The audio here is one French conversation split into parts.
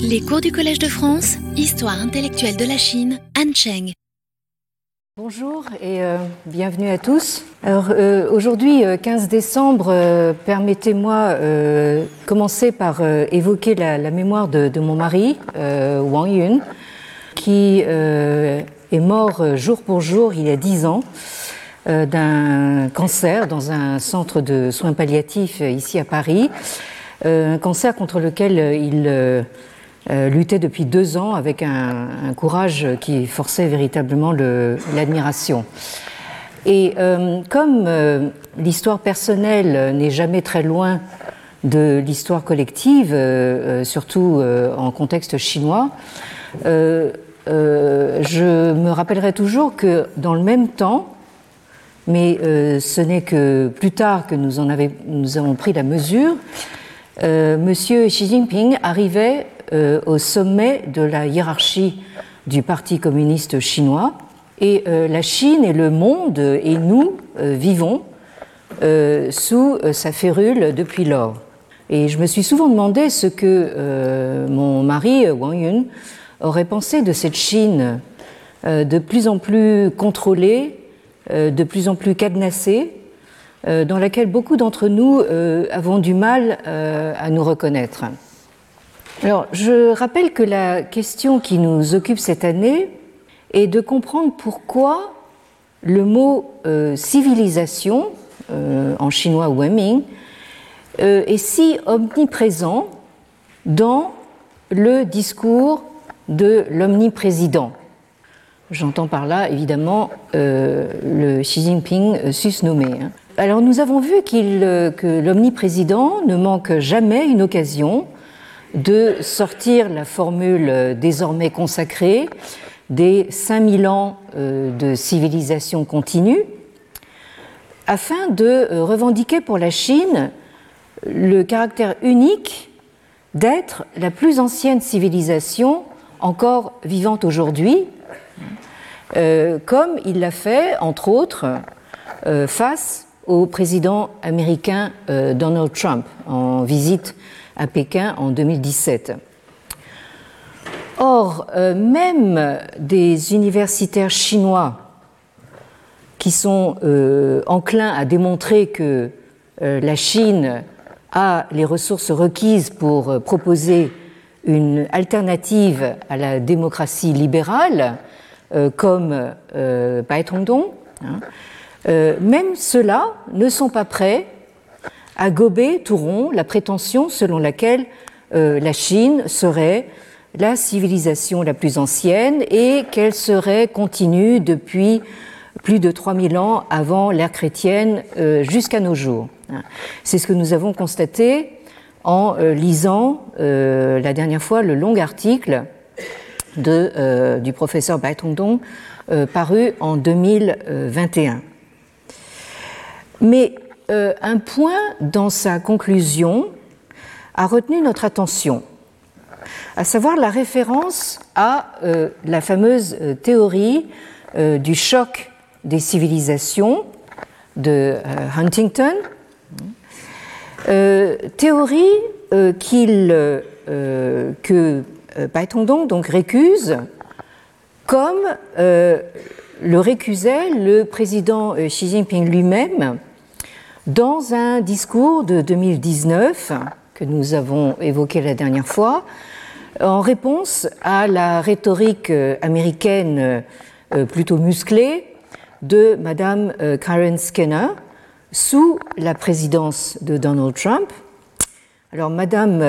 Les cours du Collège de France, Histoire intellectuelle de la Chine, Han Cheng. Bonjour et euh, bienvenue à tous. Alors euh, aujourd'hui, 15 euh, décembre, permettez-moi commencer par évoquer la, la, mémoire de, de mon mari, Wang Yun, qui est mort jour pour jour il y a 10 ans d'un cancer dans un centre de soins palliatifs ici à Paris. Un cancer contre lequel il euh, luttait depuis deux ans avec un, courage qui forçait véritablement l'admiration. Et euh, comme euh, l'histoire personnelle n'est jamais très loin de l'histoire collective, surtout en contexte chinois, je me rappellerai toujours que dans le même temps, mais ce n'est que plus tard que nous en nous avons pris la mesure, Monsieur Xi Jinping arrivait euh, au sommet de la hiérarchie du Parti communiste chinois. Et euh, la Chine et le monde et nous euh, vivons sous sa férule depuis lors. Et je me suis souvent demandé ce que mon mari, Wang Yun, aurait pensé de cette Chine de plus en plus contrôlée, de plus en plus cadenassée, dans laquelle beaucoup d'entre nous avons du mal à nous reconnaître. Alors, je rappelle que la question qui nous occupe cette année est de comprendre pourquoi le mot euh, civilisation, euh, en chinois Weming, euh, est si omniprésent dans le discours de l'omniprésident. J'entends par là évidemment le Xi Jinping susnommé. Hein. Alors nous avons vu que l'omniprésident ne manque jamais une occasion de sortir la formule désormais consacrée des 5000 ans euh, de civilisation continue, afin de euh, revendiquer pour la Chine le caractère unique d'être la plus ancienne civilisation encore vivante aujourd'hui, euh, comme il l'a fait, entre autres, face au président américain Donald Trump en visite à Pékin en 2017. Or, euh, même des universitaires chinois qui sont euh, enclins à démontrer que euh, la Chine a les ressources requises pour proposer une alternative à la démocratie libérale, comme Bai hein, même ceux-là ne sont pas prêts à gober tout rond la prétention selon laquelle euh, la Chine serait la civilisation la plus ancienne et qu'elle serait continue depuis plus de 3000 ans avant l'ère chrétienne euh, jusqu'à nos jours. C'est ce que nous avons constaté en euh, lisant la dernière fois le long article du professeur Bai Tongdong paru en 2021. Mais euh, un point dans sa conclusion a retenu notre attention, à savoir la référence à euh, la fameuse euh, théorie du choc des civilisations de Huntington, théorie qu'il, que Paitongdong donc récuse comme le récusait le président Xi Jinping lui-même dans un discours de 2019 que nous avons évoqué la dernière fois, en réponse à la rhétorique euh, américaine euh, plutôt musclée de Madame euh, Karen Skinner sous la présidence de Donald Trump. Alors Madame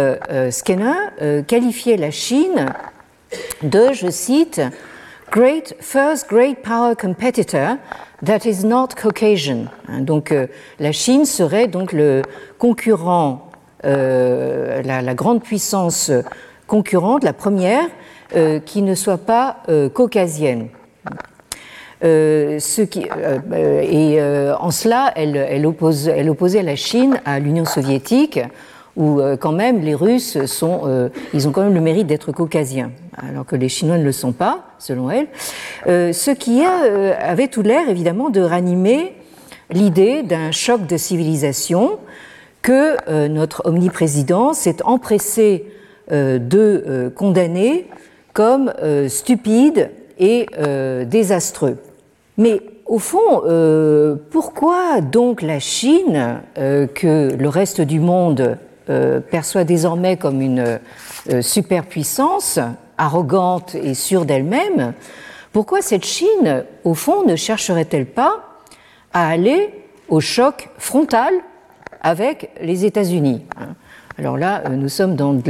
Skinner qualifiait la Chine de, je cite, Great First Great Power Competitor that is not Caucasian. Hein, donc euh, la Chine serait donc le concurrent, euh, la, grande puissance concurrente, la première, euh, qui ne soit pas caucasienne. ce qui, et en cela, elle, elle, oppose, elle opposait la Chine à l'Union soviétique où euh, quand même les Russes sont, euh, ils ont quand même le mérite d'être caucasiens, alors que les Chinois ne le sont pas, selon elle. Euh, ce qui avait tout l'air, évidemment, de ranimer l'idée d'un choc de civilisation que notre omniprésident s'est empressé de condamner comme stupides et désastreux. Mais au fond, pourquoi donc la Chine, que le reste du monde perçoit désormais comme une superpuissance, arrogante et sûre d'elle-même, pourquoi cette Chine, au fond, ne chercherait-elle pas à aller au choc frontal avec les États-Unis hein? Alors là, euh, nous sommes dans de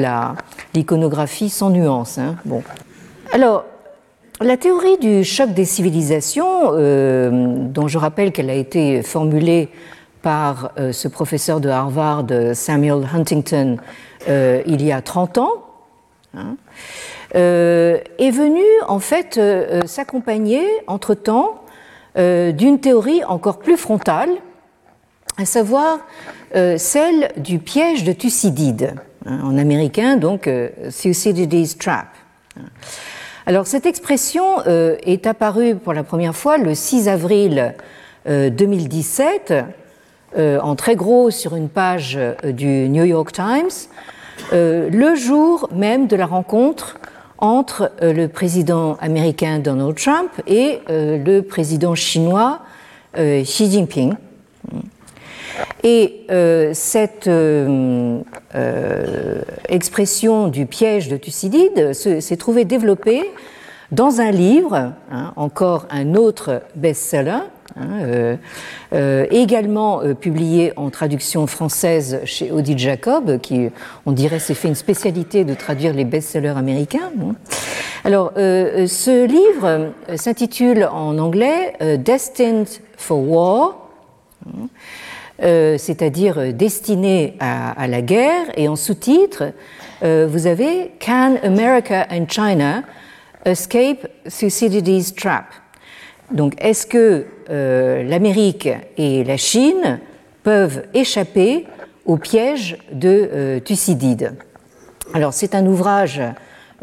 l'iconographie sans nuance. Hein. bon. Alors, la théorie du choc des civilisations, euh, dont je rappelle qu'elle a été formulée par euh, ce professeur de Harvard, Samuel Huntington, il y a 30 ans, hein, euh, est venu en fait euh, euh, s'accompagner entre-temps d'une théorie encore plus frontale, à savoir celle du piège de Thucydide, hein, en américain donc Thucydides Trap. Alors cette expression est apparue pour la première fois le 6 avril 2017 en très gros sur une page du New York Times, le jour même de la rencontre entre euh, le président américain Donald Trump et euh, le président chinois euh, Xi Jinping. Et cette expression du piège de Thucydide s'est trouvée développée dans un livre, hein, encore un autre best-seller, Hein, euh, euh, également euh, publié en traduction française chez Odile Jacob, qui, on dirait, s'est fait une spécialité de traduire les best-sellers américains. Alors, ce livre s'intitule en anglais Destined for War, hein, c'est-à-dire destiné à, la guerre, et en sous-titre, vous avez Can America and China Escape Thucydides' Trap? Donc, est-ce que euh, l'Amérique et la Chine peuvent échapper au piège de euh, Thucydide Alors, c'est un ouvrage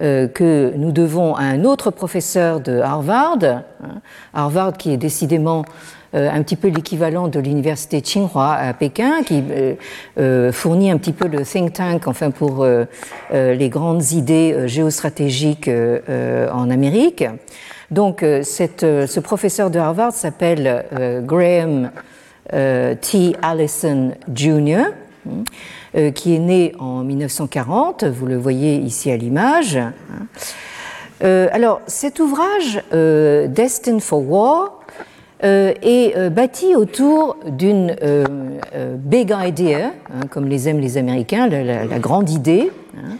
euh, que nous devons à un autre professeur de Harvard, hein, Harvard qui est décidément un petit peu l'équivalent de l'université Tsinghua à Pékin, qui fournit un petit peu le think tank, enfin pour les grandes idées géostratégiques en Amérique. Donc, euh, euh, ce professeur de Harvard s'appelle euh, Graham T. Allison Jr., qui est né en 1940, vous le voyez ici à l'image. alors, cet ouvrage, Destined for War, est bâti autour d'une big idea, hein, comme les aiment les Américains, la, grande idée. Hein.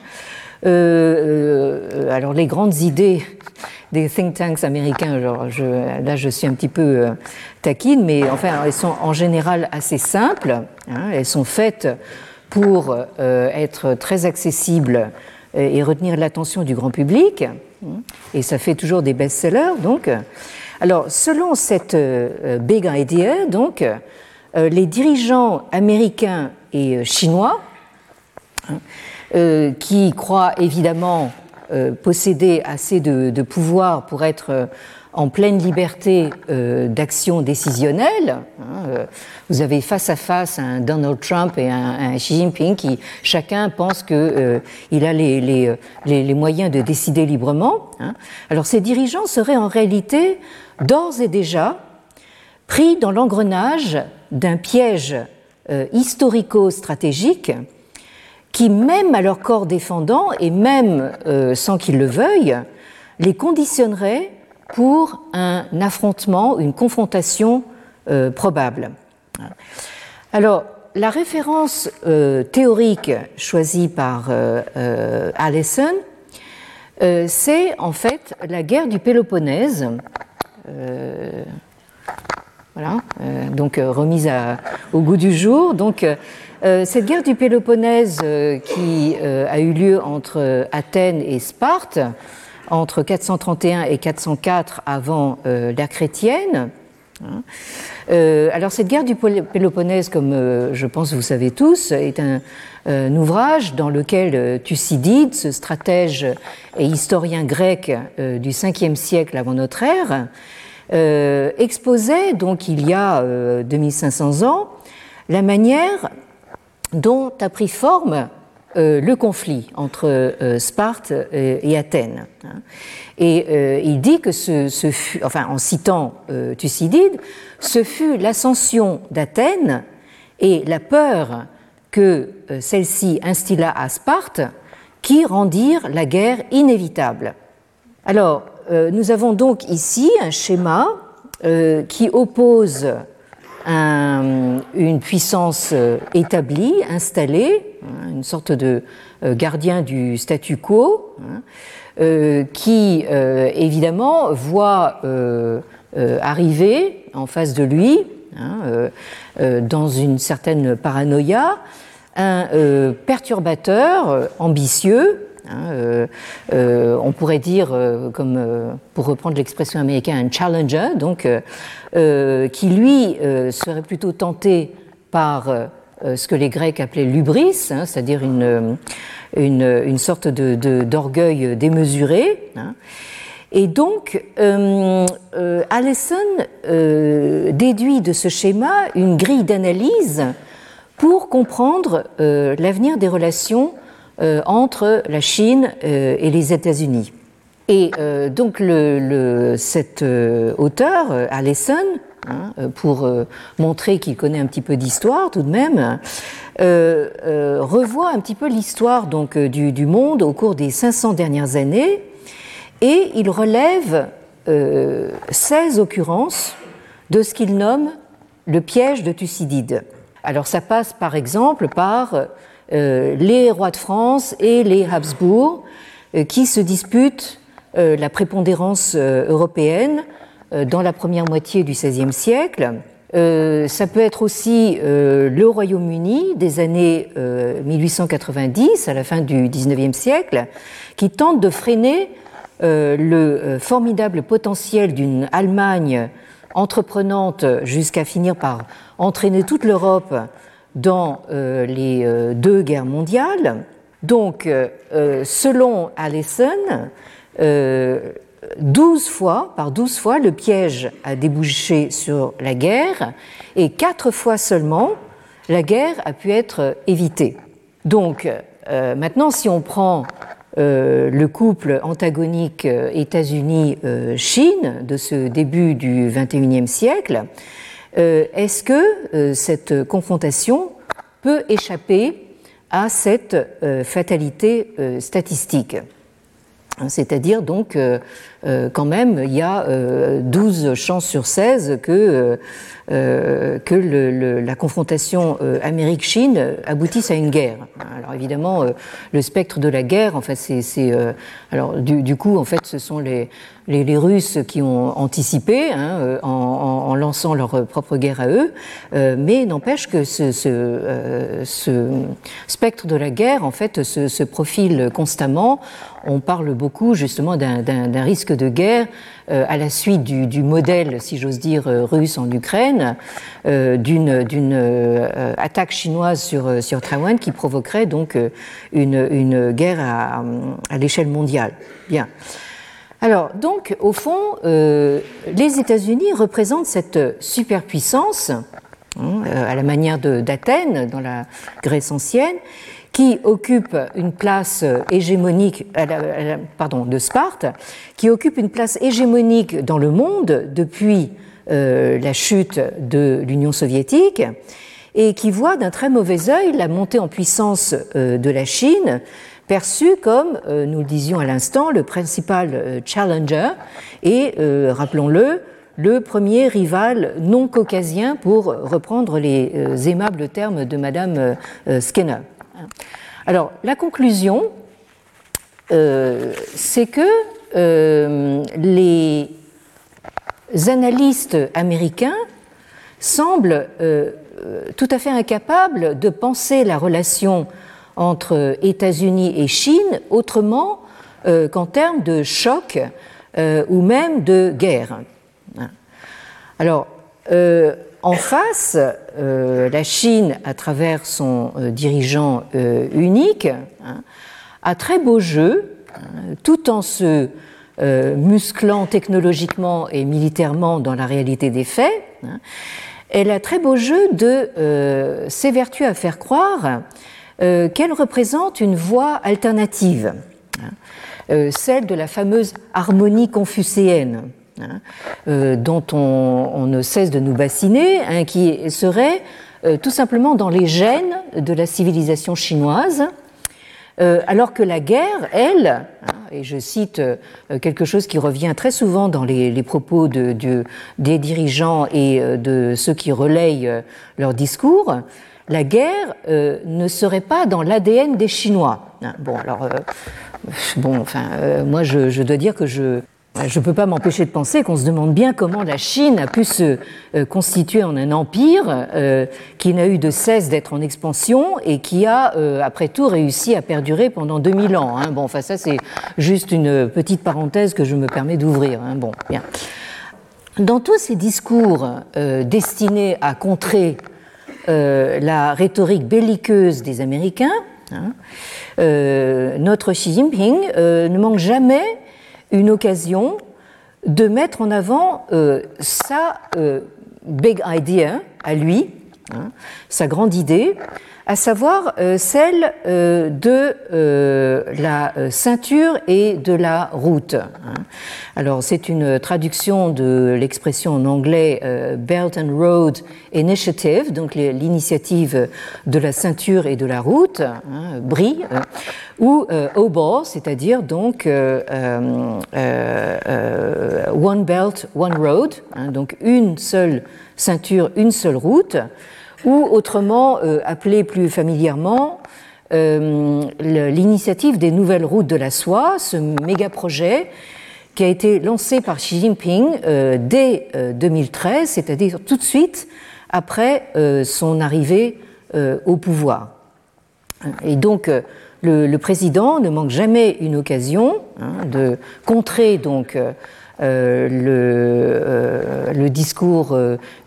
Alors, les grandes idées des think tanks américains. Là, je suis un petit peu euh, taquine, mais enfin, elles sont en général assez simples. Hein. elles sont faites pour euh, être très accessibles et retenir l'attention du grand public. Hein. Et ça fait toujours des best-sellers. Donc, alors, selon cette euh, big idea, donc, les dirigeants américains et chinois, hein, qui croient évidemment euh, posséder assez de, pouvoir pour être euh, en pleine liberté euh, d'action décisionnelle. Hein, vous avez face à face un Donald Trump et un, Xi Jinping qui chacun pense qu'il a les, moyens de décider librement. Hein. Alors ces dirigeants seraient en réalité d'ores et déjà pris dans l'engrenage d'un piège historico-stratégique qui, même à leur corps défendant, et même euh, sans qu'ils le veuillent, les conditionnerait pour un affrontement, une confrontation euh, probable. Alors, la référence euh, théorique choisie par Allison, c'est en fait la guerre du Péloponnèse. voilà, donc remise au goût du jour. Donc, cette guerre du Péloponnèse euh, qui euh, a eu lieu entre Athènes et Sparte entre 431 et 404 avant l'ère chrétienne. Hein, alors cette guerre du Péloponnèse, comme je pense vous savez tous, est un, ouvrage dans lequel Thucydide, ce stratège et historien grec du 5e siècle avant notre ère, exposait donc il y a 2500 ans la manière dont a pris forme le conflit entre Sparte et Athènes. Hein. Et il dit que ce, enfin en citant Thucydide, ce fut l'ascension d'Athènes et la peur que celle-ci instilla à Sparte qui rendirent la guerre inévitable. Alors, nous avons donc ici un schéma qui oppose une puissance euh, établie, installée, hein, une sorte de euh, gardien du statu quo, hein, euh, qui évidemment voit arriver en face de lui, hein, dans une certaine paranoïa, un perturbateur ambitieux Hein, euh, euh, on pourrait dire, euh, comme pour reprendre l'expression américaine, un challenger, donc qui lui serait plutôt tenté par ce que les Grecs appelaient l'ubris, hein, c'est-à-dire une, une, sorte d'orgueil démesuré. Hein. Et donc, Allison déduit de ce schéma une grille d'analyse pour comprendre l'avenir des relations entre la Chine euh, et les États-Unis. Et euh, donc le, cet auteur, Allison, hein, pour montrer qu'il connaît un petit peu d'histoire tout de même, revoit un petit peu l'histoire donc du, monde au cours des 500 dernières années et il relève 16 occurrences de ce qu'il nomme le piège de Thucydide. Alors ça passe par exemple par euh, les rois de France et les Habsbourg euh, qui se disputent euh, la prépondérance européenne dans la première moitié du XVIe siècle. ça peut être aussi le Royaume-Uni des années 1890 à la fin du XIXe siècle, qui tente de freiner le formidable potentiel d'une Allemagne entreprenante jusqu'à finir par entraîner toute l'Europe dans euh, les euh, deux guerres mondiales. Donc, euh, selon Allison, 12 fois, par 12 fois, le piège a débouché sur la guerre et quatre fois seulement, la guerre a pu être évitée. Donc, maintenant, si on prend le couple antagonique États-Unis-Chine de ce début du XXIe siècle, est-ce que euh, cette confrontation peut échapper à cette euh, fatalité statistique? C'est-à-dire donc quand même il y a 12 chances sur 16 que, la confrontation Amérique-Chine aboutisse à une guerre. Alors évidemment le spectre de la guerre, en fait, c'est alors du, coup en fait ce sont les, les, Russes qui ont anticipé hein, euh, en, lançant leur propre guerre à eux, euh, mais n'empêche que ce, euh, ce, spectre de la guerre, en fait, se, profile constamment. On parle beaucoup justement d'un risque de guerre à la suite du, modèle, si j'ose dire, russe en Ukraine, d'une attaque chinoise sur, sur Taïwan qui provoquerait donc une, une guerre à, à l'échelle mondiale. Bien. Alors, donc, au fond, euh, les États-Unis représentent cette superpuissance, hein, euh, à la manière d'Athènes dans la Grèce ancienne, qui occupe une place hégémonique, de Sparte, qui occupe une place hégémonique dans le monde depuis euh, la chute de l'Union soviétique et qui voit d'un très mauvais œil la montée en puissance de la Chine perçu comme, euh, nous le disions à l'instant, le principal euh, challenger et, euh, rappelons-le, le premier rival non caucasien pour reprendre les aimables termes de Madame Skinner. Alors, la conclusion, c'est que les analystes américains semblent tout à fait incapables de penser la relation entre États-Unis et Chine autrement euh, qu'en termes de choc euh, ou même de guerre. Alors, euh, en face, la Chine, à travers son dirigeant unique, hein, a très beau jeu, hein, tout en se musclant technologiquement et militairement dans la réalité des faits. Hein, elle a très beau jeu de s'évertuer à faire croire qu'elle représente une voie alternative, hein, celle de la fameuse harmonie confucéenne, hein, dont on, ne cesse de nous bassiner, hein, qui serait tout simplement dans les gènes de la civilisation chinoise, alors que la guerre, elle, et je cite euh, quelque chose qui revient très souvent dans les, propos de, des dirigeants et euh, de ceux qui relayent euh, leur discours, la guerre ne serait pas dans l'ADN des Chinois. Hein, bon, alors, bon, enfin, moi, je, dois dire que je, je ne peux pas m'empêcher de penser qu'on se demande bien comment la Chine a pu se euh, constituer en un empire euh, qui n'a eu de cesse d'être en expansion et qui a, euh, après tout, réussi à perdurer pendant 2000 ans. Hein. Bon, enfin ça c'est juste une petite parenthèse que je me permets d'ouvrir. Hein. Bon, bien. Dans tous ces discours destinés à contrer la rhétorique belliqueuse des Américains, hein, notre Xi Jinping ne manque jamais une occasion de mettre en avant euh, sa euh, big idea à lui, hein, sa grande idée, à savoir euh, celle euh, de euh, la ceinture et de la route. Hein. Alors c'est une traduction de l'expression en anglais Belt and Road Initiative, donc l'initiative de la ceinture et de la route, hein, BRI, ou OBOR, c'est-à-dire donc One Belt, One Road, hein, donc une seule ceinture, une seule route ou autrement euh, appelé plus familièrement euh, l'initiative des nouvelles routes de la soie, ce méga projet qui a été lancé par Xi Jinping euh, dès 2013, c'est-à-dire tout de suite après son arrivée au pouvoir. Et donc le, président ne manque jamais une occasion hein, de contrer donc le, le, discours,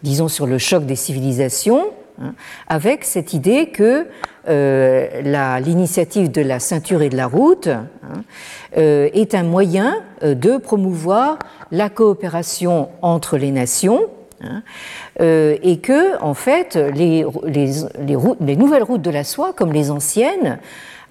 disons, sur le choc des civilisations Hein, avec cette idée que euh, l'initiative de la ceinture et de la route hein, euh, est un moyen euh, de promouvoir la coopération entre les nations hein, et que, en fait, les, les, nouvelles routes de la soie, comme les anciennes,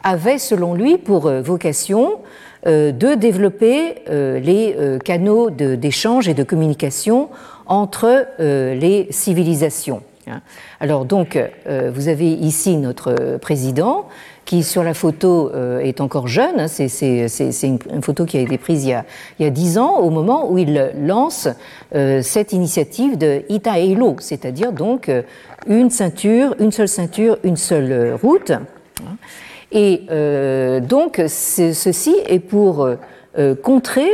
avaient, selon lui, pour vocation de développer les canaux d'échange et de communication entre les civilisations. Hein. Alors donc, euh, vous avez ici notre président qui sur la photo euh, est encore jeune. Hein. C'est une, photo qui a été prise il y a, dix ans, au moment où il lance euh, cette initiative de Itaelo, c'est-à-dire donc une ceinture, une seule ceinture, une seule route. Hein. Et donc, ceci est pour contrer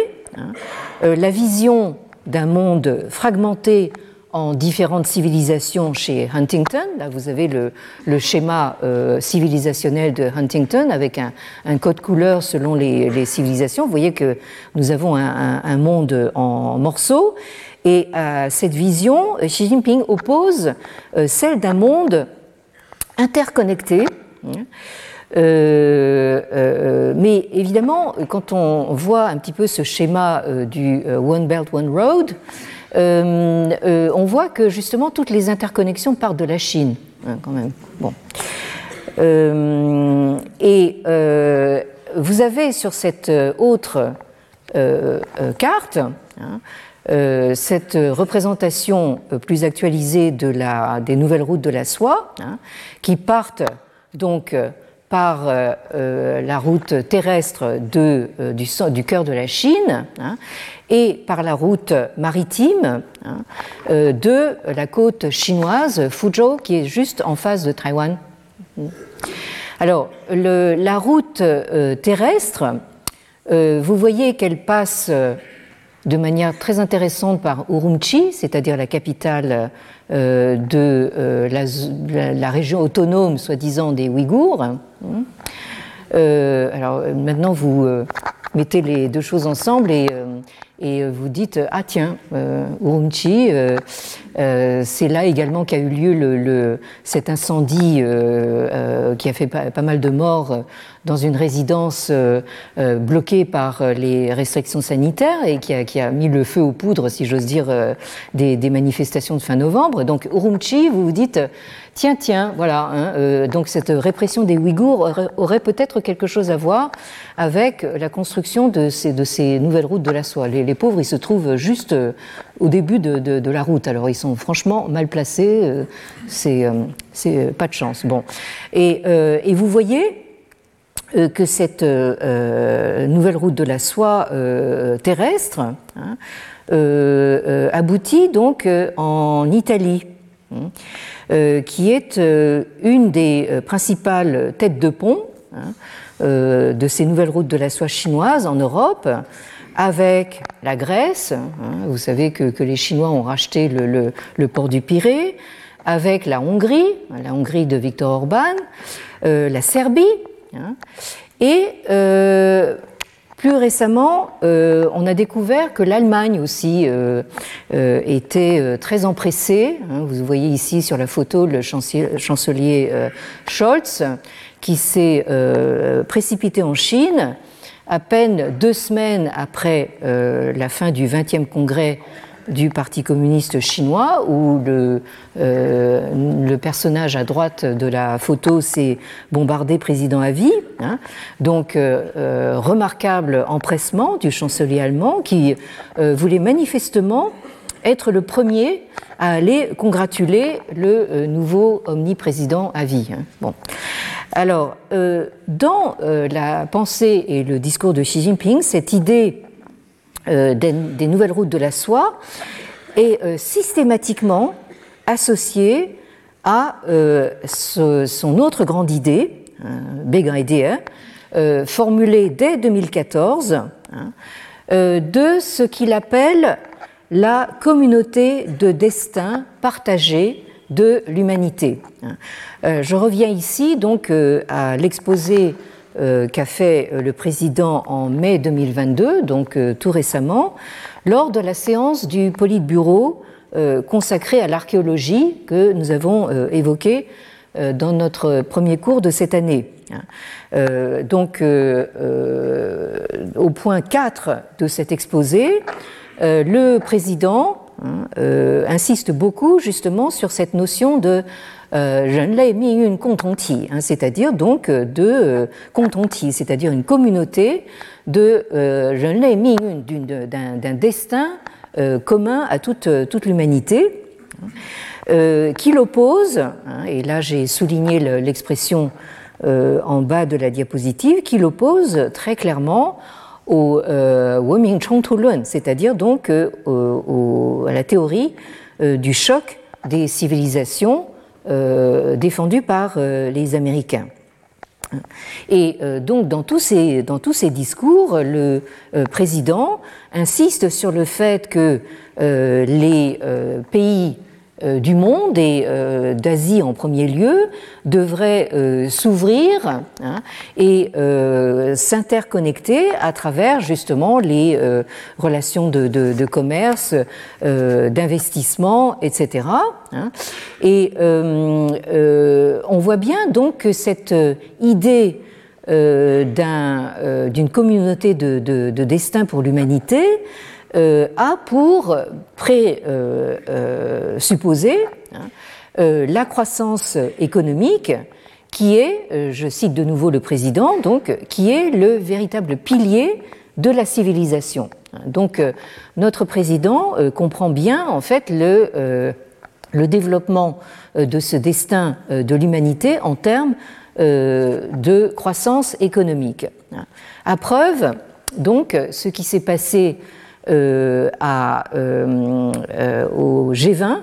la vision d'un monde fragmenté en différentes civilisations chez Huntington. Là, vous avez le, schéma euh, civilisationnel de Huntington avec un, code couleur selon les, civilisations. Vous voyez que nous avons un, monde en morceaux. Et à cette vision, Xi Jinping oppose euh, celle d'un monde interconnecté. Euh, euh, mais évidemment, quand on voit un petit peu ce schéma euh, du One Belt, One Road, euh, euh, on voit que justement toutes les interconnexions partent de la Chine, hein, quand même. Euh, et vous avez sur cette autre carte hein, cette représentation plus actualisée des nouvelles routes de la soie, hein, qui partent donc par la route terrestre de, du, cœur de la Chine et par la route maritime hein, euh, de la côte chinoise Fuzhou, qui est juste en face de Taïwan. Alors, la route euh, terrestre, euh, vous voyez qu'elle passe de manière très intéressante par Urumqi, c'est-à-dire la capitale de la, région autonome, soi-disant, des Ouïghours. Hein. alors maintenant, vous mettez les deux choses ensemble et euh, vous dites ah tiens euh, Urumqi euh, euh, c'est là également qu'a eu lieu cet incendie qui a fait pas, mal de morts dans une résidence bloquée par les restrictions sanitaires et qui a, qui a, mis le feu aux poudres, si j'ose dire, des, des, manifestations de fin novembre. Donc Urumqi, vous vous dites, tiens, tiens, voilà, hein, donc cette répression des Ouïghours aurait, peut-être quelque chose à voir avec la construction de ces, de ces nouvelles routes de la soie. Les, les pauvres, ils se trouvent juste au début de, de, de, la route, alors ils sont franchement mal placés, c'est pas de chance. Bon. Et, et vous voyez euh, que cette euh, euh, nouvelle route de la soie terrestre hein, aboutit donc en Italie, hein, qui est une des principales têtes de pont hein, de ces nouvelles routes de la soie chinoise en Europe, avec la Grèce, vous savez que, les Chinois ont racheté le, port du Pirée, avec la Hongrie, la Hongrie de Viktor Orban, la Serbie. Et euh, plus récemment, euh, on a découvert que l'Allemagne aussi euh, était très empressée. Hein. vous voyez ici sur la photo le chancelier, Scholz qui s'est précipité en Chine à peine deux semaines après la fin du 20e congrès du Parti communiste chinois, où le, euh, le, personnage à droite de la photo s'est bombardé président à vie. Hein. Donc, euh, euh, remarquable empressement du chancelier allemand qui voulait manifestement être le premier à aller congratuler le nouveau omniprésident à vie. Hein. Bon. Alors, dans la pensée et le discours de Xi Jinping, cette idée euh, des, nouvelles routes de la soie est euh, systématiquement associée à euh, son autre grande idée, big idea, formulée dès 2014, hein, de ce qu'il appelle la communauté de destin partagé de l'humanité. Je reviens ici donc à l'exposé euh, qu'a fait euh, le président en mai 2022, donc euh, tout récemment, lors de la séance du Politburo consacrée à l'archéologie que nous avons évoquée dans notre premier cours de cette année. donc, au point 4 de cet exposé, le président hein, insiste beaucoup justement sur cette notion de Hein, c'est-à-dire donc euh, de euh, c'est-à-dire une communauté de euh, d'un destin commun à toute, toute l'humanité, qui l'oppose, hein, et là j'ai souligné l'expression en bas de la diapositive, qui l'oppose très clairement au Woming c'est-à-dire donc à la théorie du choc des civilisations euh, défendu par euh, les Américains. Et euh, donc dans tous, ces, dans tous ces discours, le président insiste sur le fait que les pays du monde et euh, d'Asie en premier lieu devrait euh, s'ouvrir hein, et s'interconnecter à travers justement les relations de, commerce, d'investissement, etc. Hein. Et on voit bien donc que cette idée d'une communauté de, destin pour l'humanité euh, a pour présupposer hein, euh, la croissance économique qui est, euh, je cite de nouveau le président, donc, qui est le véritable pilier de la civilisation. Donc, notre président comprend bien, en fait, le, le développement de ce destin de l'humanité en termes de croissance économique. À preuve, donc, ce qui s'est passé euh, à, euh, euh, au G20, hein,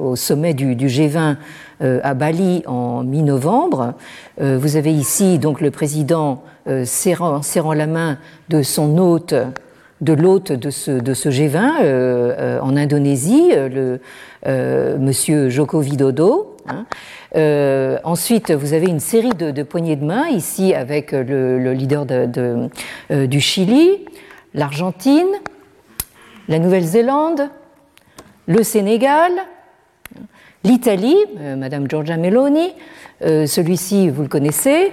au sommet du, G20 à Bali en mi-novembre. vous avez ici donc le président serrant, la main de son hôte de l'hôte de ce, de ce G20 en Indonésie, le monsieur Joko Widodo. Hein. ensuite, vous avez une série de, poignées de main ici avec le, le leader de, de, du Chili, l'Argentine, la Nouvelle-Zélande, le Sénégal, l'Italie, euh, Madame Giorgia Meloni, euh, celui-ci vous le connaissez,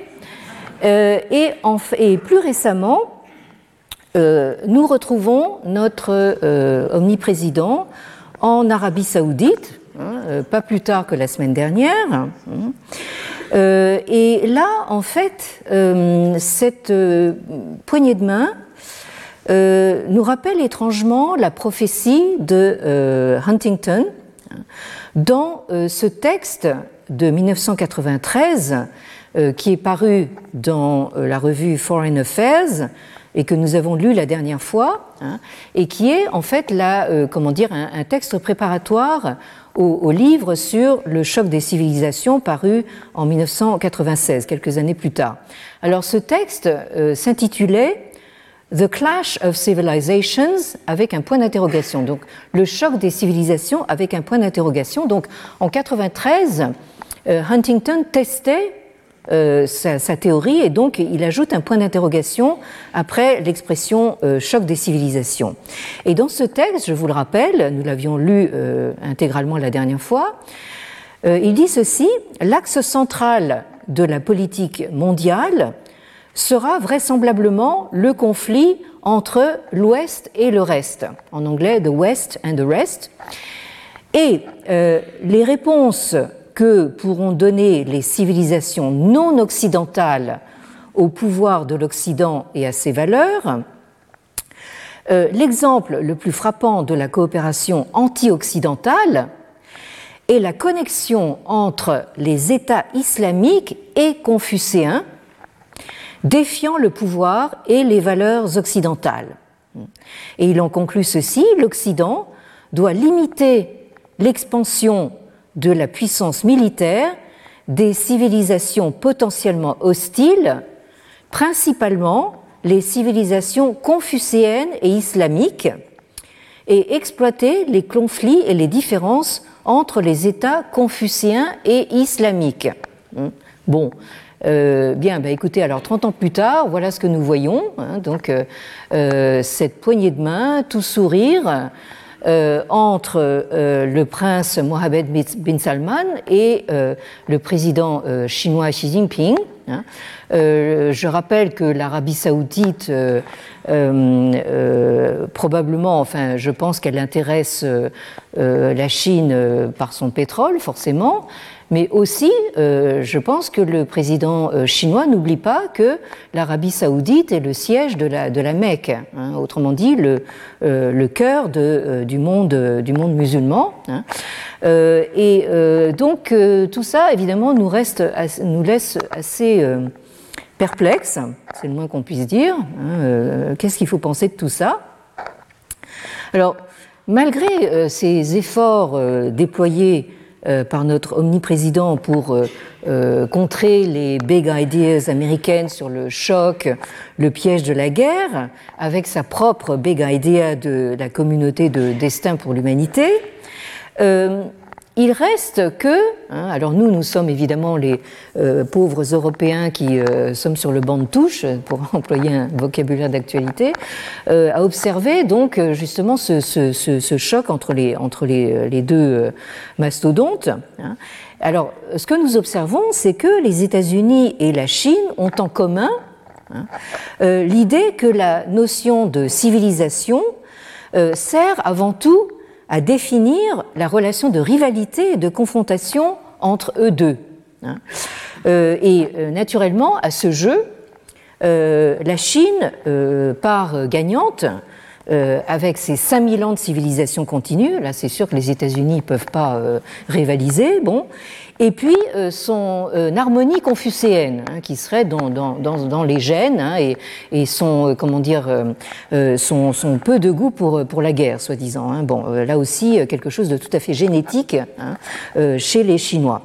et, et, plus récemment, nous retrouvons notre omniprésident en Arabie saoudite, hein, pas plus tard que la semaine dernière. Hein. et là, en fait, cette poignée de main euh, nous rappelle étrangement la prophétie de euh, Huntington dans euh, ce texte de 1993 qui est paru dans la revue Foreign Affairs et que nous avons lu la dernière fois, hein, et qui est en fait la, comment dire, un, texte préparatoire au, livre sur le choc des civilisations paru en 1996, quelques années plus tard. Alors ce texte s'intitulait The Clash of Civilizations avec un point d'interrogation. Donc le choc des civilisations avec un point d'interrogation. Donc en 93, euh, Huntington testait euh, sa, théorie et donc il ajoute un point d'interrogation après l'expression euh, choc des civilisations. Et dans ce texte, je vous le rappelle, nous l'avions lu intégralement la dernière fois, il dit ceci, l'axe central de la politique mondiale sera vraisemblablement le conflit entre l'Ouest et le reste, en anglais the West and the rest. Et euh, les réponses que pourront donner les civilisations non occidentales au pouvoir de l'Occident et à ses valeurs, euh, l'exemple le plus frappant de la coopération anti-occidentale est la connexion entre les États islamiques et confucéens, défiant le pouvoir et les valeurs occidentales. Et il en conclut ceci, l'Occident doit limiter l'expansion de la puissance militaire des civilisations potentiellement hostiles, principalement les civilisations confucéennes et islamiques, et exploiter les conflits et les différences entre les États confucéens et islamiques. Bon, euh, bien, bah, écoutez, alors 30 ans plus tard, voilà ce que nous voyons. Hein, donc, euh, euh, cette poignée de main, tout sourire, entre le prince Mohammed bin Salman et le président chinois Xi Jinping. Hein. je rappelle que l'Arabie saoudite, probablement, enfin, je pense qu'elle intéresse la Chine par son pétrole, forcément, mais aussi, euh, je pense que le président euh, chinois n'oublie pas que l'Arabie saoudite est le siège de la, de la Mecque, hein, autrement dit le, euh, le cœur du, monde, du monde musulman. Hein. et donc tout ça, évidemment, nous, reste, nous laisse assez perplexes, c'est le moins qu'on puisse dire. Hein, Qu'est-ce qu'il faut penser de tout ça? Alors, malgré ces efforts déployés par notre omniprésident pour euh, euh, contrer les big ideas américaines sur le choc, le piège de la guerre, avec sa propre big idea de la communauté de destin pour l'humanité. Il reste que, hein, alors nous, nous sommes évidemment les euh, pauvres Européens qui euh, sommes sur le banc de touche, pour employer un vocabulaire d'actualité, euh, à observer donc justement ce, choc entre les, entre les, deux mastodontes. Hein. Alors, ce que nous observons, c'est que les États-Unis et la Chine ont en commun hein, l'idée que la notion de civilisation sert avant tout à définir la relation de rivalité et de confrontation entre eux deux. Hein. Euh, et euh, naturellement, à ce jeu, euh, la Chine part gagnante avec ses 5000 ans de civilisation continue. Là, c'est sûr que les États-Unis ne peuvent pas rivaliser. Bon et puis euh, son euh, harmonie confucéenne, hein, qui serait dans, les gènes, hein, et, son, euh, comment dire, son, peu de goût pour, la guerre, soi-disant. Hein. Bon, là aussi, quelque chose de tout à fait génétique chez les Chinois.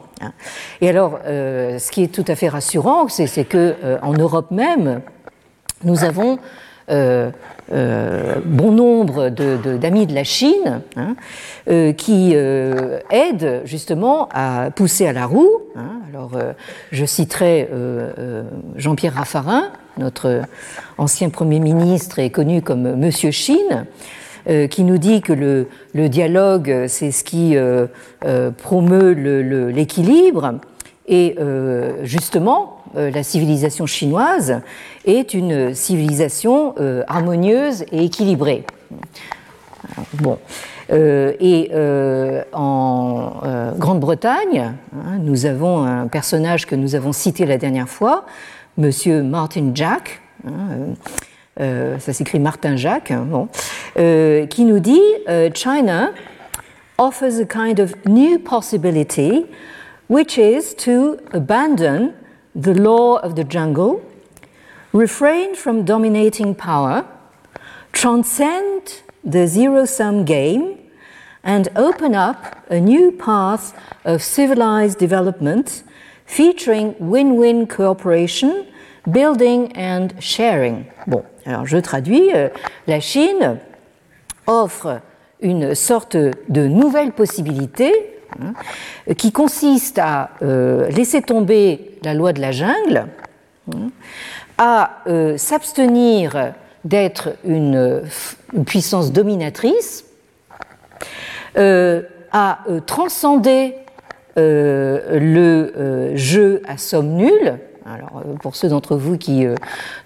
Et alors, ce qui est tout à fait rassurant, c'est que en Europe même, nous avons euh, euh, bon nombre d'amis de, la Chine hein, euh, qui aident justement à pousser à la roue. Hein. Alors, je citerai Jean-Pierre Raffarin, notre ancien Premier ministre et connu comme Monsieur Chine. qui nous dit que le dialogue, c'est ce qui promeut l'équilibre, Et justement, la civilisation chinoise est une civilisation harmonieuse et équilibrée. Bon. et en Grande-Bretagne, hein, nous avons un personnage que nous avons cité la dernière fois, Monsieur Martin Jack, hein, euh, ça s'écrit Martin Jacques, hein, bon, euh, qui nous dit euh, China offers a kind of new possibility, which is to abandon the law of the jungle, refrain from dominating power, transcend the zero sum game, and open up a new path of civilized development featuring win win cooperation, building and sharing. Bon, alors je traduis, euh, la Chine offre une sorte de nouvelle possibilité qui consiste à euh, laisser tomber la loi de la jungle, hein, à euh, s'abstenir d'être une, puissance dominatrice, à transcender le jeu à somme nulle, alors, euh, pour ceux d'entre vous qui euh,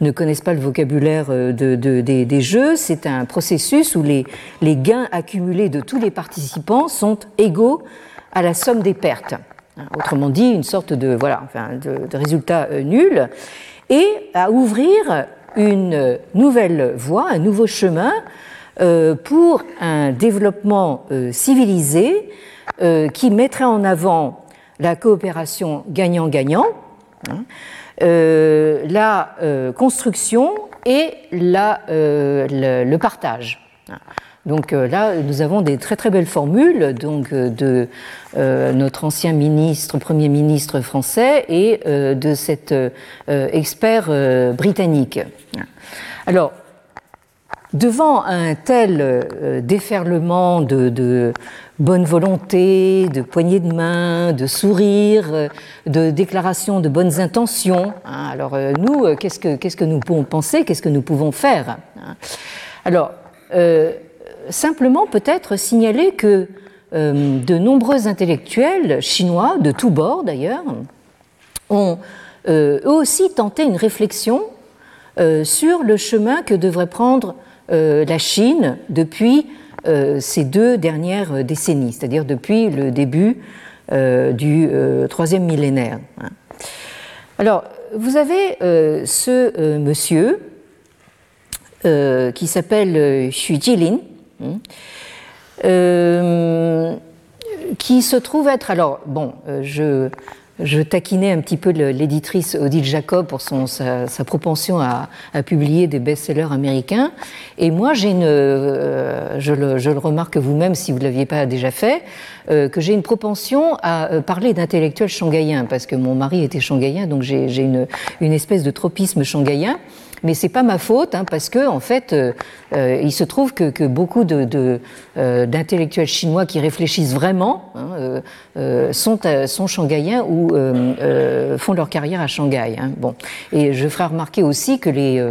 ne connaissent pas le vocabulaire euh, de, des, jeux, c'est un processus où les, gains accumulés de tous les participants sont égaux à la somme des pertes. Autrement dit, une sorte de, voilà, enfin, de, résultat nul. Et à ouvrir une nouvelle voie, un nouveau chemin pour un développement civilisé qui mettrait en avant la coopération gagnant-gagnant Hein. Euh, la euh, construction et la, euh, le, partage. Donc là, nous avons des très très belles formules donc, de notre ancien ministre, Premier ministre français et de cet expert britannique. Alors, devant un tel déferlement de, bonne volonté, de poignées de main, de sourires, de déclarations de bonnes intentions. Hein. Alors euh, nous, euh, qu'est-ce que, qu'est-ce que nous pouvons penser, qu'est-ce que nous pouvons faire hein. Alors, euh, simplement peut-être signaler que de nombreux intellectuels chinois, de tous bords d'ailleurs, ont eux aussi tenté une réflexion sur le chemin que devrait prendre la Chine depuis euh, ces deux dernières décennies, c'est-à-dire depuis le début euh, du euh, troisième millénaire. Alors, vous avez ce monsieur qui s'appelle Xu Jilin, hein, qui se trouve être, alors, bon, je je taquinais un petit peu l'éditrice Odile Jacob pour son, sa, propension à, publier des best-sellers américains. Et moi, j'ai une, euh, je, le, je, le, remarque vous-même si vous ne l'aviez pas déjà fait, euh, que j'ai une propension à euh, parler d'intellectuels shanghaïens, parce que mon mari était shanghaïen, donc j'ai une, une espèce de tropisme shanghaïen mais c'est pas ma faute hein, parce que en fait, euh, euh, il se trouve que, que beaucoup euh, d'intellectuels chinois qui réfléchissent vraiment hein, sont, sont shanghaïens ou font leur carrière à Shanghai. Hein. Bon, et je ferai remarquer aussi que les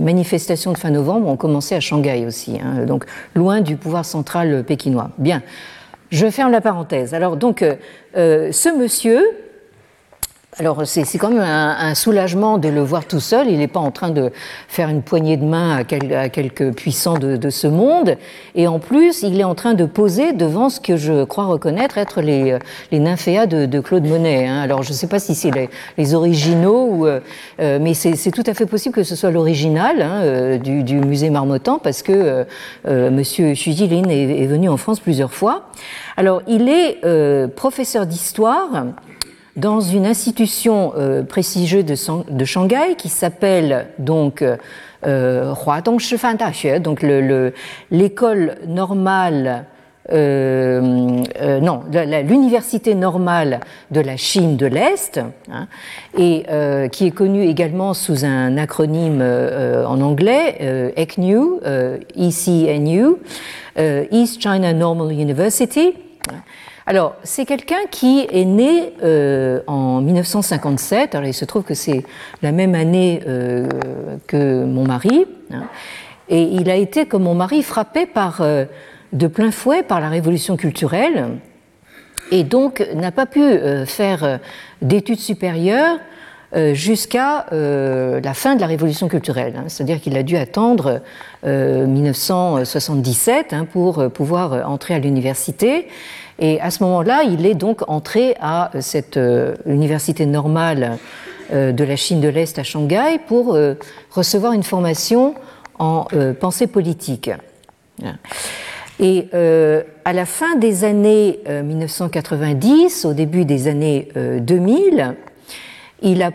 manifestations de fin novembre ont commencé à Shanghai aussi, donc loin du pouvoir central pékinois. Bien, je ferme la parenthèse. Alors donc, ce monsieur alors c'est quand même un, soulagement de le voir tout seul. Il n'est pas en train de faire une poignée de main à, quelques puissants de, ce monde. Et en plus, il est en train de poser devant ce que je crois reconnaître être les, les nymphéas de, Claude Monet. Hein. Alors je ne sais pas si c'est les, originaux, ou, euh, euh, mais c'est tout à fait possible que ce soit l'original hein, euh, du, musée Marmottan parce que Monsieur Chuzilin est, est, venu en France plusieurs fois. Alors il est professeur d'histoire dans une institution euh, prestigieuse de, de, Shanghai qui s'appelle donc euh, Huadong Shifan Daxue, donc l'école normale, euh, euh non, l'université normale de la Chine de l'Est, hein, et euh, qui est connue également sous un acronyme en anglais, ECNU, ECNU, East China Normal University. Alors, c'est quelqu'un qui est né euh, en 1957. Alors, il se trouve que c'est la même année euh, que mon mari. Hein. et il a été, comme mon mari, frappé par, euh, de plein fouet par la révolution culturelle. et donc n'a pas pu faire d'études supérieures jusqu'à la fin de la révolution culturelle. Hein. C'est-à-dire qu'il a dû attendre 1977 hein, pour pouvoir entrer à l'université. Et à ce moment-là, il est donc entré à cette université normale de la Chine de l'Est à Shanghai pour recevoir une formation en pensée politique. Et euh, à la fin des années 1990, euh, au début des années 2000, euh, il a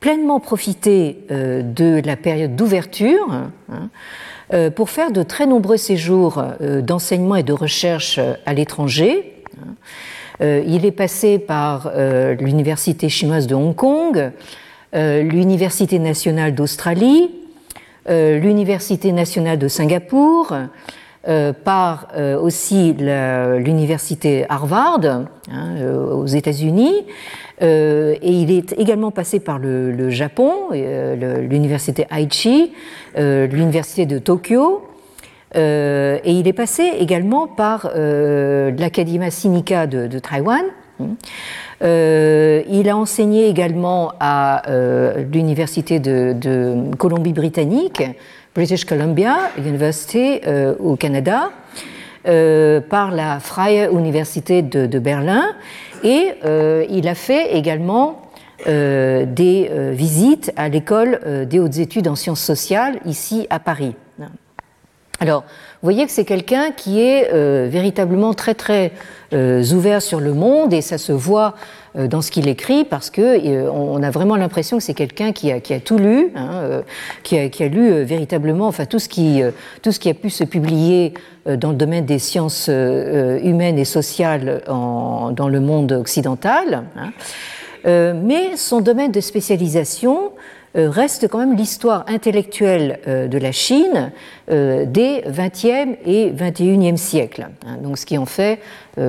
pleinement profité de la période d'ouverture hein, pour faire de très nombreux séjours d'enseignement et de recherche à l'étranger. Il est passé par l'Université chinoise de Hong Kong, l'Université nationale d'Australie, l'Université nationale de Singapour, euh, par euh, aussi l'université Harvard hein, euh, aux États-Unis. et il est également passé par le, Japon, l'université Aichi, l'université de Tokyo. Et il est passé également par l'Académie Sinica de, de Taïwan. il a enseigné également à l'université de, de Colombie-Britannique, British Columbia University euh, au Canada, euh, par la Freie Université de, Berlin, et euh, il a fait également des visites à l'école des hautes études en sciences sociales ici à Paris. Alors, vous voyez que c'est quelqu'un qui est véritablement très très ouvert sur le monde et ça se voit euh, dans ce qu'il écrit parce que euh, on a vraiment l'impression que c'est quelqu'un qui a, qui a, tout lu, hein, euh, qui, a, qui, a, lu véritablement, enfin tout ce qui tout ce qui a pu se publier dans le domaine des sciences humaines et sociales en, dans le monde occidental. Hein. mais son domaine de spécialisation euh, reste quand même l'histoire intellectuelle euh, de la Chine euh, des 20e et 21e siècles. Hein. Donc, ce qui en fait,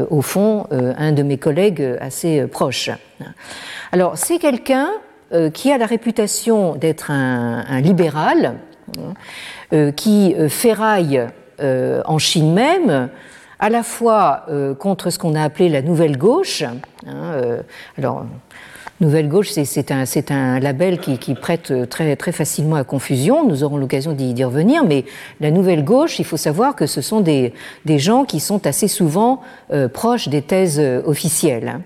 au fond, un de mes collègues assez proches. Alors, c'est quelqu'un qui a la réputation d'être un, libéral, hein, qui ferraille en Chine même, à la fois contre ce qu'on a appelé la nouvelle gauche. Hein, alors, Nouvelle Gauche, c'est un, label qui, prête très, très facilement à confusion. Nous aurons l'occasion d'y revenir. Mais la Nouvelle Gauche, il faut savoir que ce sont des, gens qui sont assez souvent euh, proches des thèses euh, officielles. Hein.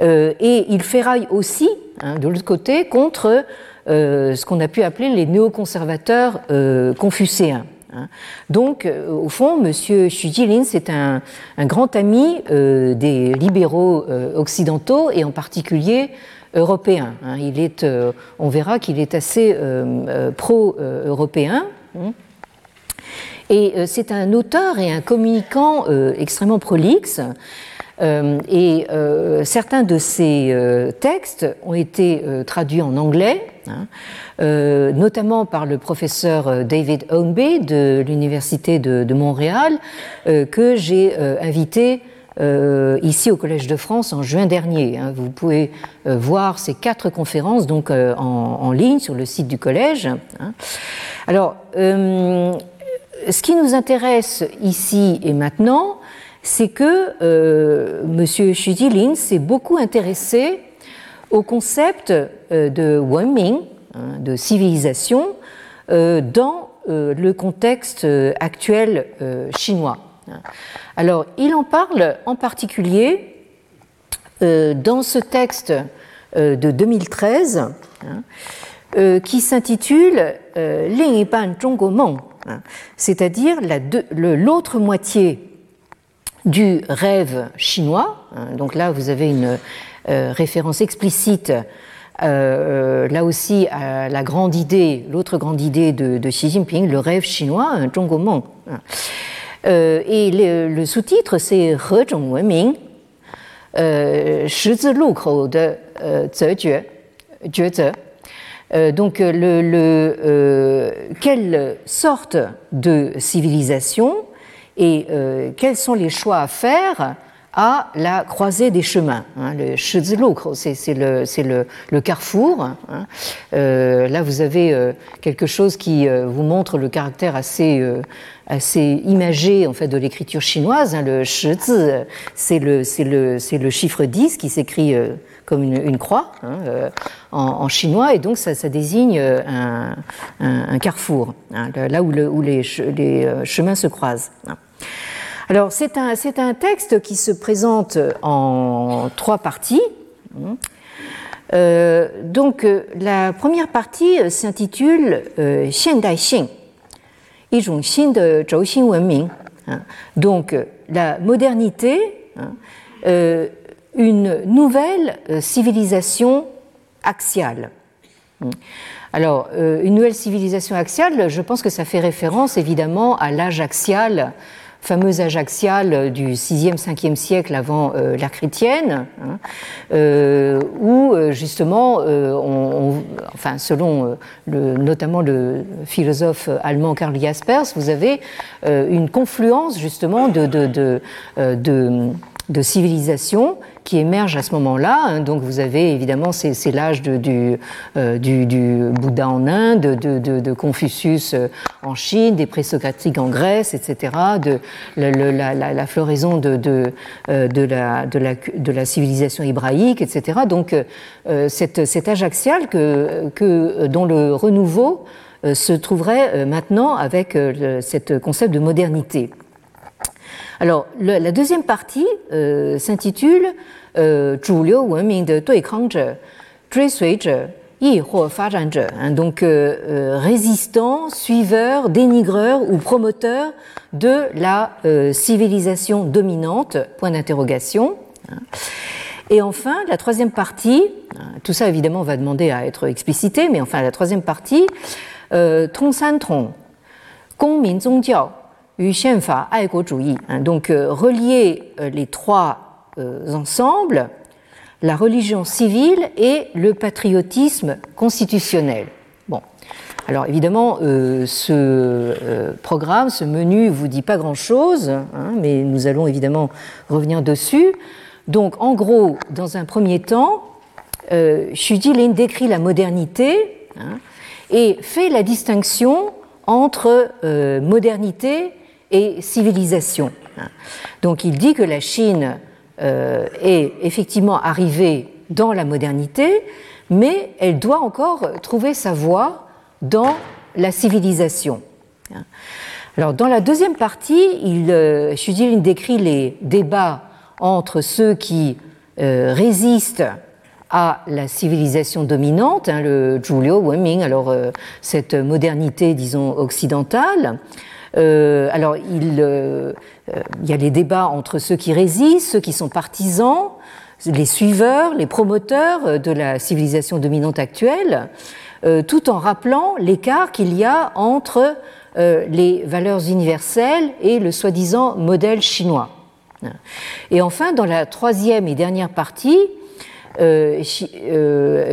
Euh, et il ferraille aussi, hein, de l'autre côté, contre euh, ce qu'on a pu appeler les néoconservateurs euh, confucéens. Hein. Donc, euh, au fond, M. Xu Jilin, c'est un, grand ami euh, des libéraux euh, occidentaux et en particulier européens. Hein. Il est, on verra qu'il est assez pro-européen. Hein. Et c'est un auteur et un communicant extrêmement prolixe. et certains de ses textes ont été traduits en anglais. Euh, notamment par le professeur euh, David Ownby de l'Université de, Montréal, euh, que j'ai invité ici au Collège de France en juin dernier. Hein. Vous pouvez voir ces quatre conférences donc en, ligne sur le site du collège. Hein. Alors, ce qui nous intéresse ici et maintenant, c'est que euh, M. Xu Jilin s'est beaucoup intéressé au concept de Wenming, Hein, de civilisation euh, dans euh, le contexte euh, actuel chinois. Alors, il en parle en particulier dans ce texte de 2013 hein, qui s'intitule Ling Ban Zhongguo Meng, hein, c'est-à-dire l'autre moitié du rêve chinois. Donc là, vous avez une référence explicite euh, là aussi, la grande idée, l'autre grande idée de, Xi Jinping, le rêve chinois, un Zhongguomeng. Euh, et le, sous-titre, c'est He Zhong Wenming, euh, Shizi Lukou de Zejue, euh, donc, le, le quelle sorte de civilisation et quels sont les choix à faire à la croisée des chemins. Hein, le c'est le, carrefour. Hein. Euh, là, vous avez euh, quelque chose qui euh, vous montre le caractère assez, imagé en fait, de l'écriture chinoise. Hein. Le shizi, c'est le, chiffre 10 qui s'écrit comme une, croix en, chinois, et donc ça, désigne un, carrefour, là où, le, où les, les, chemins se croisent. Alors c'est un, texte qui se présente en trois parties. Euh, donc euh, la première partie s'intitule euh, Xiandai Xing, de Donc la modernité, hein, une nouvelle civilisation axiale. Alors, une nouvelle civilisation axiale, je pense que ça fait référence évidemment à l'âge axial fameux âge axial du 6e, 5e siècle avant euh, l'ère chrétienne, hein, euh, où euh, justement, enfin, selon notamment le philosophe allemand Karl Jaspers, vous avez une confluence justement de, de, de, de de civilisation qui émerge à ce moment-là. Hein. Donc vous avez évidemment c'est l'âge du, euh, du, du, Bouddha en Inde, de, Confucius euh, en Chine, des présocratiques en Grèce, etc. De la, floraison de, euh, de, la, de, la, civilisation hébraïque, etc. Donc cet, âge axial que, dont le renouveau se trouverait maintenant avec ce concept de modernité. Alors, la deuxième partie euh, s'intitule euh, hein, donc euh, euh, résistant, suiveur, dénigreur ou promoteur de la civilisation dominante, point d'interrogation. Hein. Et enfin, la troisième partie, hein, tout ça évidemment va demander à être explicité, mais enfin la troisième partie, Tong San Tong, Gong Min Hein, donc euh, relier euh, les trois euh, ensemble, la religion civile et le patriotisme constitutionnel. Bon, alors évidemment, ce programme, ce menu vous dit pas grand-chose, hein, mais nous allons évidemment revenir dessus. Donc en gros, dans un premier temps, Jilin décrit la modernité hein, et fait la distinction entre modernité et civilisation. Donc il dit que la Chine euh, est effectivement arrivée dans la modernité, mais elle doit encore trouver sa voie dans la civilisation. Alors dans la deuxième partie, il, euh, décrit les débats entre ceux qui euh, résistent à la civilisation dominante, hein, le Zhuliu Wenming, alors euh, cette modernité, disons, occidentale, euh, alors, il, euh, il, y a les débats entre ceux qui résistent, ceux qui sont partisans, les suiveurs, les promoteurs de la civilisation dominante actuelle, euh, tout en rappelant l'écart qu'il y a entre les valeurs universelles et le soi-disant modèle chinois. Et enfin, dans la troisième et dernière partie, Xu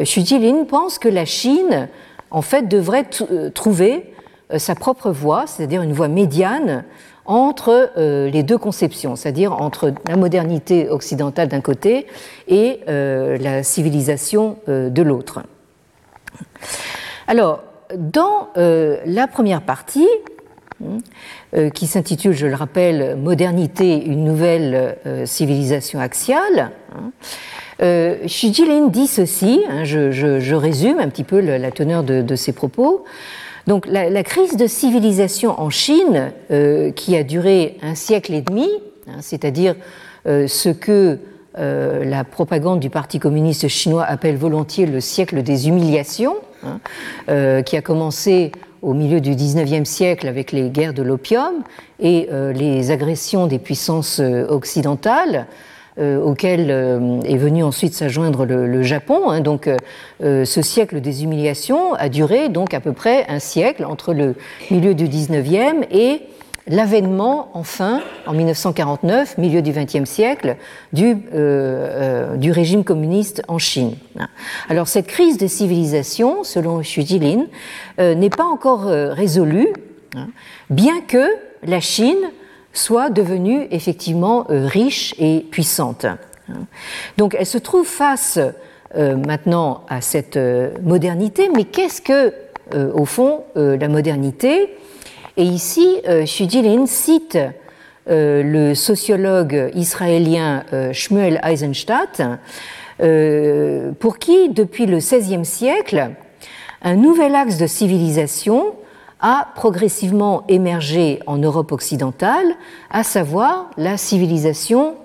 Jilin pense que la Chine, en fait, devrait trouver euh, sa propre voie, c'est-à-dire une voie médiane entre euh, les deux conceptions, c'est-à-dire entre la modernité occidentale d'un côté et euh, la civilisation de l'autre. Alors, dans la première partie, hein, qui s'intitule, je le rappelle, Modernité, une nouvelle civilisation axiale, hein, Xu Jilin dit ceci, hein, je, résume un petit peu la teneur de ses propos. Donc la, crise de civilisation en Chine, euh, qui a duré un siècle et demi, hein, c'est-à-dire euh, ce que euh, la propagande du Parti communiste chinois appelle volontiers le siècle des humiliations, hein, qui a commencé au milieu du XIXe siècle avec les guerres de l'opium et les agressions des puissances occidentales, euh, auquel euh, est venu ensuite s'adjoindre le, Japon. Hein. donc, euh, ce siècle des humiliations a duré donc à peu près un siècle entre le milieu du 19e et l'avènement, enfin, en 1949, milieu du XXe siècle, du, régime communiste en Chine. Alors cette crise des civilisations, selon Xu Jilin, n'est pas encore résolue, hein, bien que la Chine soit devenue effectivement riche et puissante. Donc elle se trouve face maintenant à cette modernité, mais qu'est-ce que, au fond, la modernité? Et ici, Xu Jilin cite le sociologue israélien Shmuel Eisenstadt, pour qui, depuis le XVIe siècle, un nouvel axe de civilisation a progressivement émergé en Europe occidentale, à savoir la civilisation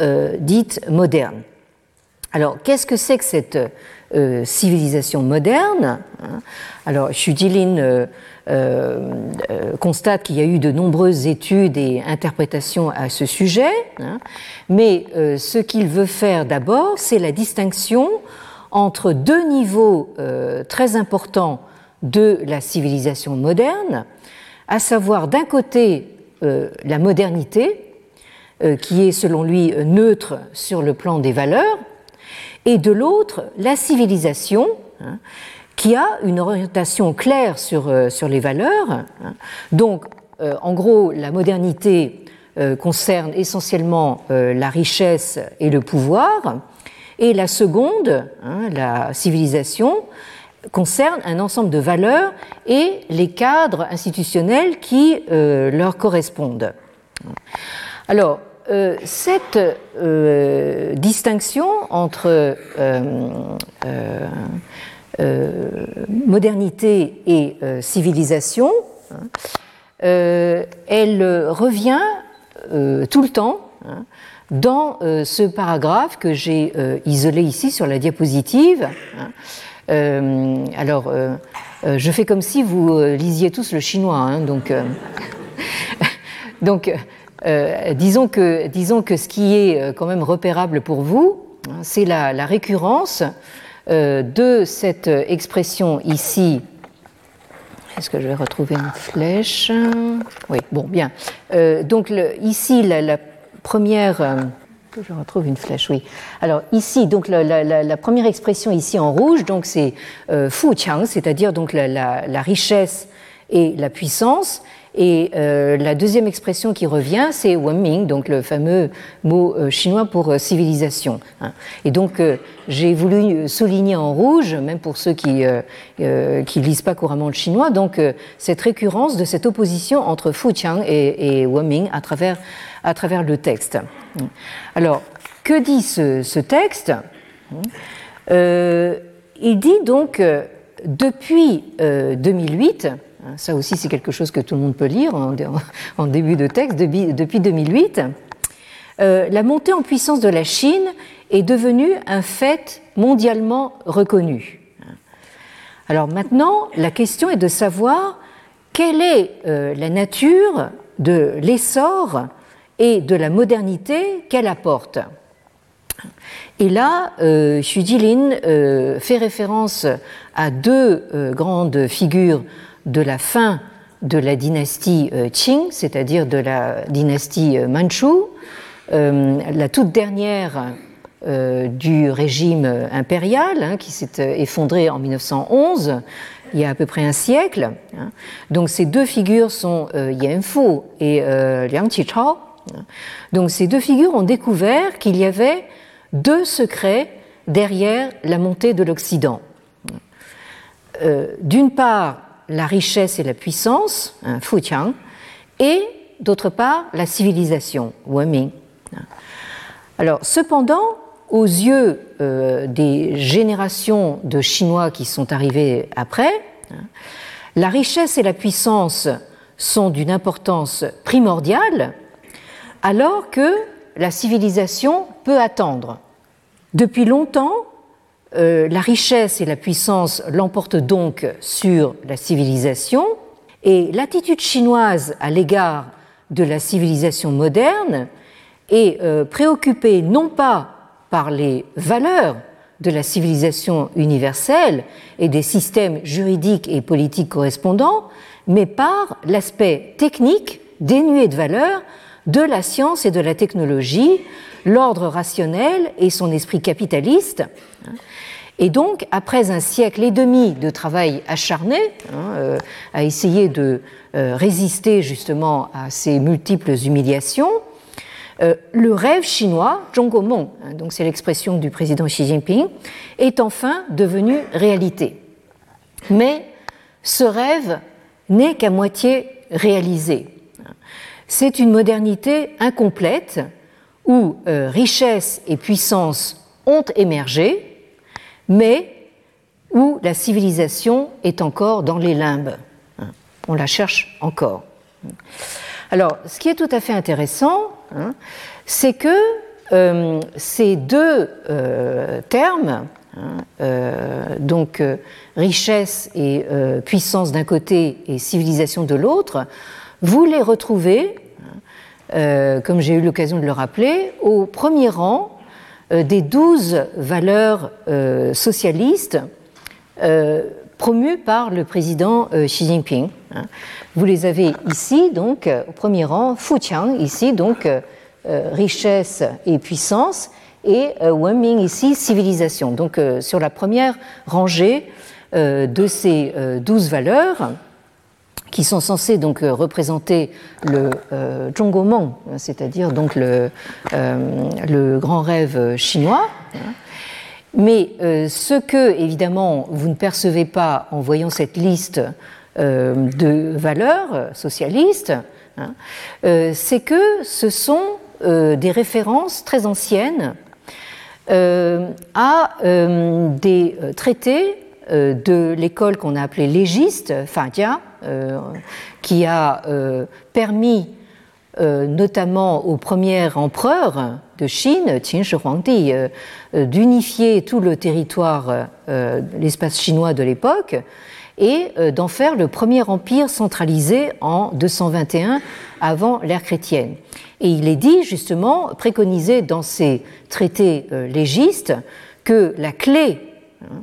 euh, dite moderne. Alors, qu'est-ce que c'est que cette euh, civilisation moderne Alors, Chudilin euh, constate qu'il y a eu de nombreuses études et interprétations à ce sujet, hein, mais ce qu'il veut faire d'abord, c'est la distinction entre deux niveaux très importants de la civilisation moderne, à savoir d'un côté euh, la modernité, euh, qui est selon lui neutre sur le plan des valeurs, et de l'autre la civilisation, hein, qui a une orientation claire sur, euh, sur les valeurs. Hein. Donc, en gros, la modernité concerne essentiellement la richesse et le pouvoir, et la seconde, hein, la civilisation, concerne un ensemble de valeurs et les cadres institutionnels qui euh, leur correspondent. Alors, euh, cette euh, distinction entre modernité et civilisation, hein, elle revient tout le temps hein, dans ce paragraphe que j'ai isolé ici sur la diapositive. Hein, alors, euh, euh, je fais comme si vous lisiez tous le chinois, hein, donc. disons, que, disons que ce qui est quand même repérable pour vous, hein, c'est la, la, récurrence de cette expression ici. Est-ce que je vais retrouver une flèche? Oui, bon, bien. donc ici, la première je retrouve une flèche, oui. Alors ici, donc la, première expression ici en rouge, donc c'est euh, fu qiang, c'est-à-dire donc la, richesse et la puissance. Et euh, la deuxième expression qui revient, c'est wenming, donc le fameux mot euh, chinois pour civilisation. Hein. Et donc j'ai voulu souligner en rouge, même pour ceux qui qui lisent pas couramment le chinois, donc cette récurrence de cette opposition entre fu qiang et, et wenming à travers à travers le texte. Alors, que dit ce, texte? Euh, Il dit donc, euh, depuis 2008, euh, hein, ça aussi c'est quelque chose que tout le monde peut lire en, début de texte, depuis, 2008, la montée en puissance de la Chine est devenue un fait mondialement reconnu. Alors maintenant, la question est de savoir quelle est la nature de l'essor et de la modernité qu'elle apporte. Et là, euh, Xu Jilin euh, fait référence à deux euh, grandes figures de la fin de la dynastie Qing, c'est-à-dire de la dynastie Manchu, la toute dernière du régime impérial, hein, qui s'est effondré en 1911, il y a à peu près un siècle. Hein. Donc ces deux figures sont Yan Fu et Liang Qichao. Donc ces deux figures ont découvert qu'il y avait deux secrets derrière la montée de l'Occident. Euh, d'une part, la richesse et la puissance, hein, Fu Qiang, et d'autre part, la civilisation, Ming. Alors, cependant, aux yeux euh, des générations de Chinois qui sont arrivés après, hein, la richesse et la puissance sont d'une importance primordiale alors que la civilisation peut attendre. Depuis longtemps, euh, la richesse et la puissance l'emportent donc sur la civilisation, et l'attitude chinoise à l'égard de la civilisation moderne est euh, préoccupée non pas par les valeurs de la civilisation universelle et des systèmes juridiques et politiques correspondants, mais par l'aspect technique dénué de valeur de la science et de la technologie, l'ordre rationnel et son esprit capitaliste. Et donc, après un siècle et demi de travail acharné, hein, à essayer de résister justement à ces multiples humiliations, le rêve chinois, Zhongguomong, hein, donc c'est l'expression du président Xi Jinping, est enfin devenu réalité. Mais ce rêve n'est qu'à moitié réalisé. C'est une modernité incomplète où euh, richesse et puissance ont émergé, mais où la civilisation est encore dans les limbes. On la cherche encore. Alors, ce qui est tout à fait intéressant, hein, c'est que euh, ces deux euh, termes, hein, donc richesse et puissance d'un côté et civilisation de l'autre, vous les retrouvez, euh, comme j'ai eu l'occasion de le rappeler, au premier rang euh, des douze valeurs euh, socialistes promues par le président Xi Jinping. Hein. Vous les avez ici, donc, au premier rang, Fuqiang, ici, donc, richesse et puissance, et Wenming, ici, civilisation. Donc, sur la première rangée de ces douze valeurs, qui sont censés donc euh, représenter le euh, Zhongguomong, c'est-à-dire donc le, euh, grand rêve chinois. Mais ce que, évidemment, vous ne percevez pas en voyant cette liste de valeurs socialistes, hein, c'est que ce sont des références très anciennes à des traités de l'école qu'on a appelée légiste, Fadia, euh, qui a euh, permis euh, notamment au premier empereur de Chine, Qin Shi Huangdi, d'unifier tout le territoire, l'espace chinois de l'époque, et d'en faire le premier empire centralisé en 221 avant l'ère chrétienne. Et il est dit justement, préconisé dans ces traités légistes, que la clé hein, euh,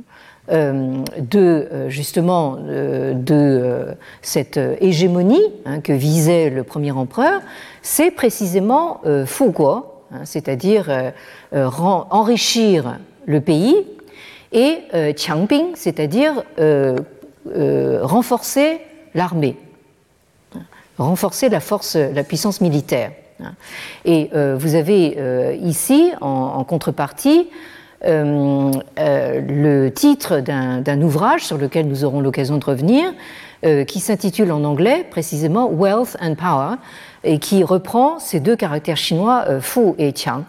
de euh, justement euh, de cette hégémonie hein, que visait le premier empereur, c'est précisément Fuguo, hein, c'est-à-dire enrichir le pays, et Qiangping, c'est-à-dire renforcer l'armée, renforcer la force, la puissance militaire. Et vous avez ici, en contrepartie, euh, euh, le titre d'un ouvrage sur lequel nous aurons l'occasion de revenir, euh, qui s'intitule en anglais précisément Wealth and Power, et qui reprend ces deux caractères chinois, Fu et Qiang.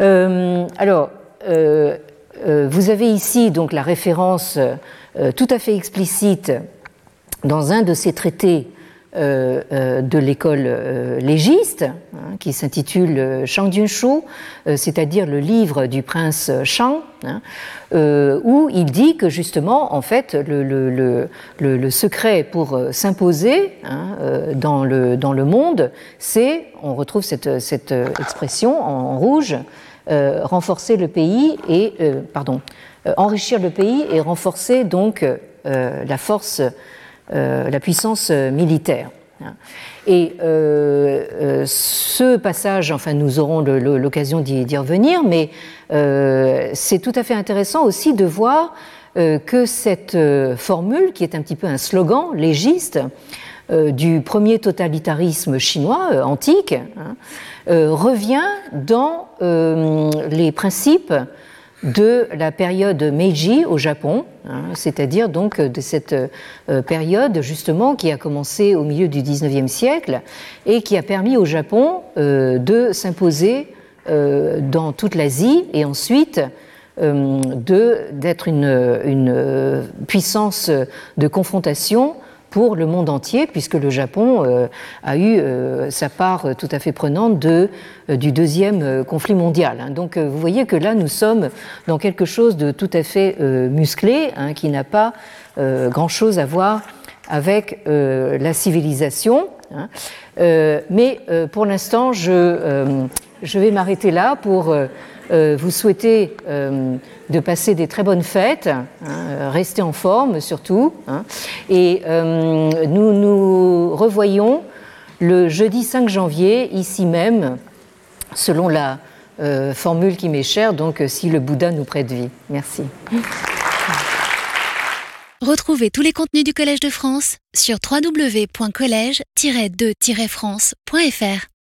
alors, vous avez ici donc la référence tout à fait explicite dans un de ces traités de l'école euh, légiste, hein, qui s'intitule Shang Junshu, c'est-à-dire le livre du prince Shang, hein, où il dit que justement, en fait, le, secret pour s'imposer hein, dans, le, dans le monde, c'est, on retrouve cette, cette expression en rouge, renforcer le pays et, pardon, enrichir le pays et renforcer donc la force euh, la puissance militaire. Et euh, euh, ce passage, enfin nous aurons l'occasion d'y revenir, mais c'est tout à fait intéressant aussi de voir que cette formule, qui est un petit peu un slogan légiste, du premier totalitarisme chinois antique, hein, revient dans les principes de la période Meiji au Japon, hein, c'est-à-dire donc de cette euh, période justement qui a commencé au milieu du XIXe siècle et qui a permis au Japon euh, de s'imposer euh, dans toute l'Asie et ensuite d'être une, puissance de confrontation pour le monde entier, puisque le Japon euh, a eu euh, sa part tout à fait prenante de, euh, du deuxième conflit mondial. Hein. Donc vous voyez que là, nous sommes dans quelque chose de tout à fait musclé, hein, qui n'a pas grand-chose à voir avec la civilisation. Hein. mais pour l'instant, je, je vais m'arrêter là pour euh, vous souhaitez euh, de passer des très bonnes fêtes, hein, euh, rester en forme surtout, hein. et nous nous revoyons le jeudi 5 janvier, ici même, selon la formule qui m'est chère, donc si le Bouddha nous prête vie. Merci. Retrouvez tous les contenus du Collège de France sur www.colège-2-france.fr.